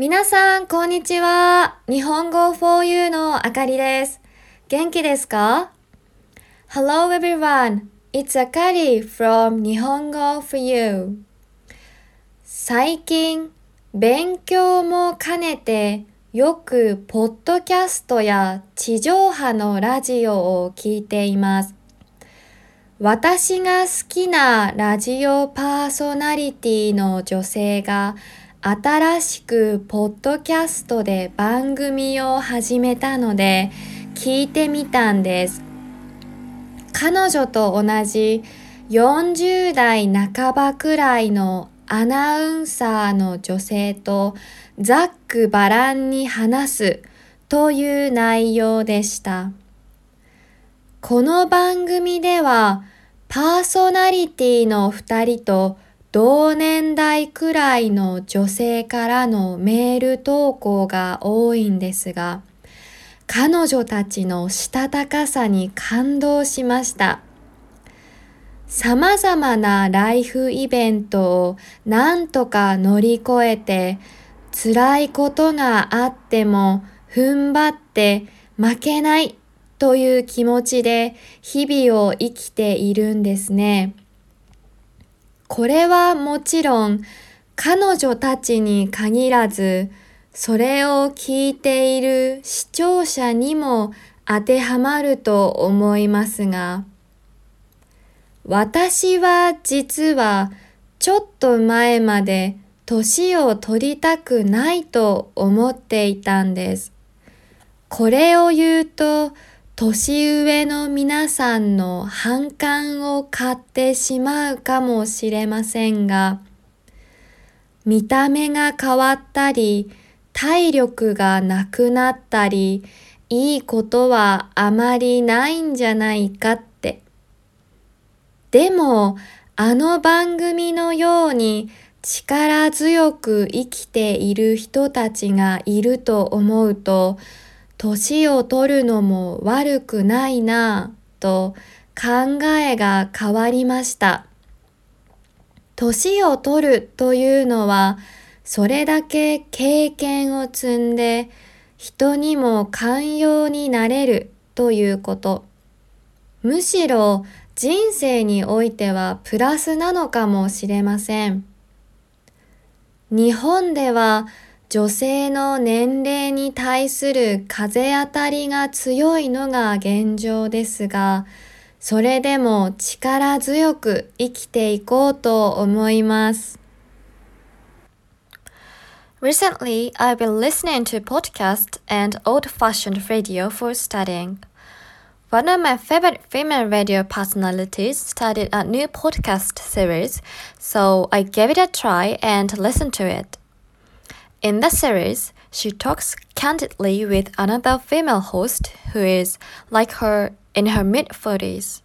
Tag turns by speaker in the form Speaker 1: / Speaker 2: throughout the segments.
Speaker 1: 皆さん、こんにちは。日本語 for you のあかりです。元気ですか ?Hello everyone. It's Akari from 日本語 for you. 最近、勉強も兼ねて、よくポッドキャストや地上波のラジオを聞いています。私が好きなラジオパーソナリティの女性が新しくポッドキャストで番組を始めたので聞いてみたんです。彼女と同じ40代半ばくらいのアナウンサーの女性とざっくばらんに話すという内容でした。この番組ではパーソナリティの二人と同年代くらいの女性からのメール投稿が多いんですが、彼女たちのしたたかさに感動しました。様々なライフイベントをなんとか乗り越えて、辛いことがあっても踏ん張って負けないという気持ちで日々を生きているんですね。これはもちろん彼女たちに限らず、それを聞いている視聴者にも当てはまると思いますが、私は実はちょっと前まで年を取りたくないと思っていたんです。これを言うと、年上の皆さんの反感を買ってしまうかもしれませんが、見た目が変わったり、体力がなくなったり、いいことはあまりないんじゃないかって。でも、あの番組のように力強く生きている人たちがいると思うと、年を取るのも悪くないなぁと考えが変わりました。年を取るというのは、それだけ経験を積んで人にも寛容になれるということ。むしろ人生においてはプラスなのかもしれません。日本では女性の年齢に対する風当たりが強いのが現状ですが、それでも力強く生きていこうと思います。
Speaker 2: Recently, I've been listening to podcasts and old-fashioned radio for studying. One of my favorite female radio personalities started a new podcast series, so I gave it a try and listened to it. In the series, she talks candidly with another female host who is like her in her mid 40s.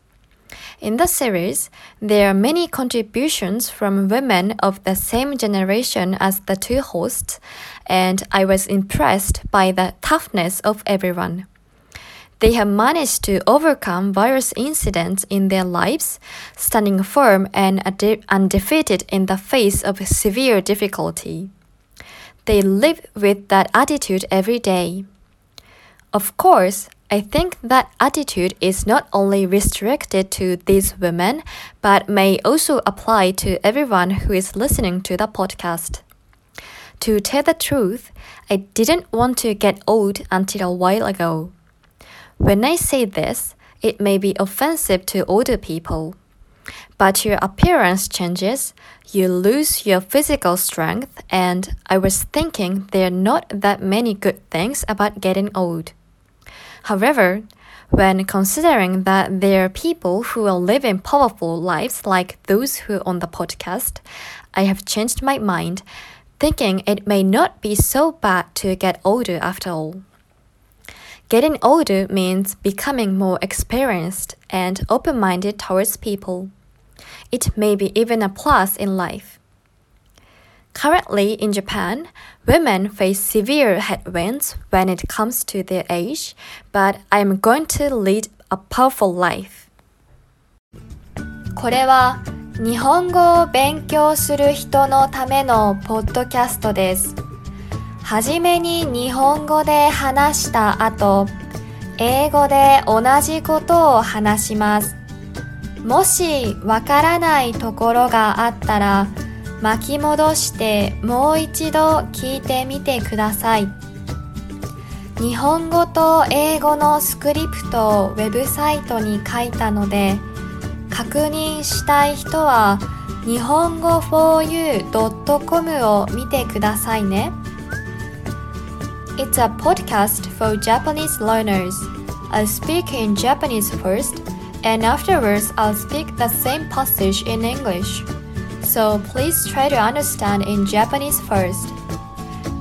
Speaker 2: In the series, there are many contributions from women of the same generation as the two hosts, and I was impressed by the toughness of everyone. They have managed to overcome various incidents in their lives, standing firm and unde- undefeated in the face of severe difficulty. They live with that attitude every day. Of course, I think that attitude is not only restricted to these women, but may also apply to everyone who is listening to the podcast. To tell the truth, I didn't want to get old until a while ago. When I say this, it may be offensive to older people. But your appearance changes, you lose your physical strength, and I was thinking there are not that many good things about getting old. However, when considering that there are people who are living powerful lives like those who are on the podcast, I have changed my mind, thinking it may not be so bad to get older after all. Getting older means becoming more experienced and open minded towards people. It may be even a plus in life. Currently in Japan, women face severe headwinds when it comes to their age, but I am going to lead a powerful life.
Speaker 1: これは日本語を勉強する人のためのポッドキャストです。
Speaker 2: はじめに日本語で話した後、英語で同じことを話します。もしわからないところがあったら巻き戻してもう一度聞いてみてください。日本語と英語のスクリプトをウェブサイトに書いたので確認したい人は日本語 4u.com を見てくださいね。It's a podcast for Japanese learners. I'll speak in Japanese first, and afterwards I'll speak the same passage in English. So please try to understand in Japanese first.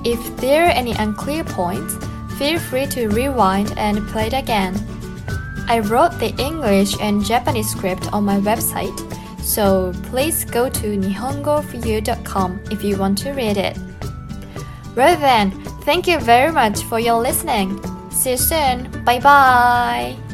Speaker 2: If there are any unclear points, feel free to rewind and play it again. I wrote the English and Japanese script on my website, so please go to nihongoforyou.com if you want to read it. Well then, thank you very much for your listening. See you soon. Bye bye.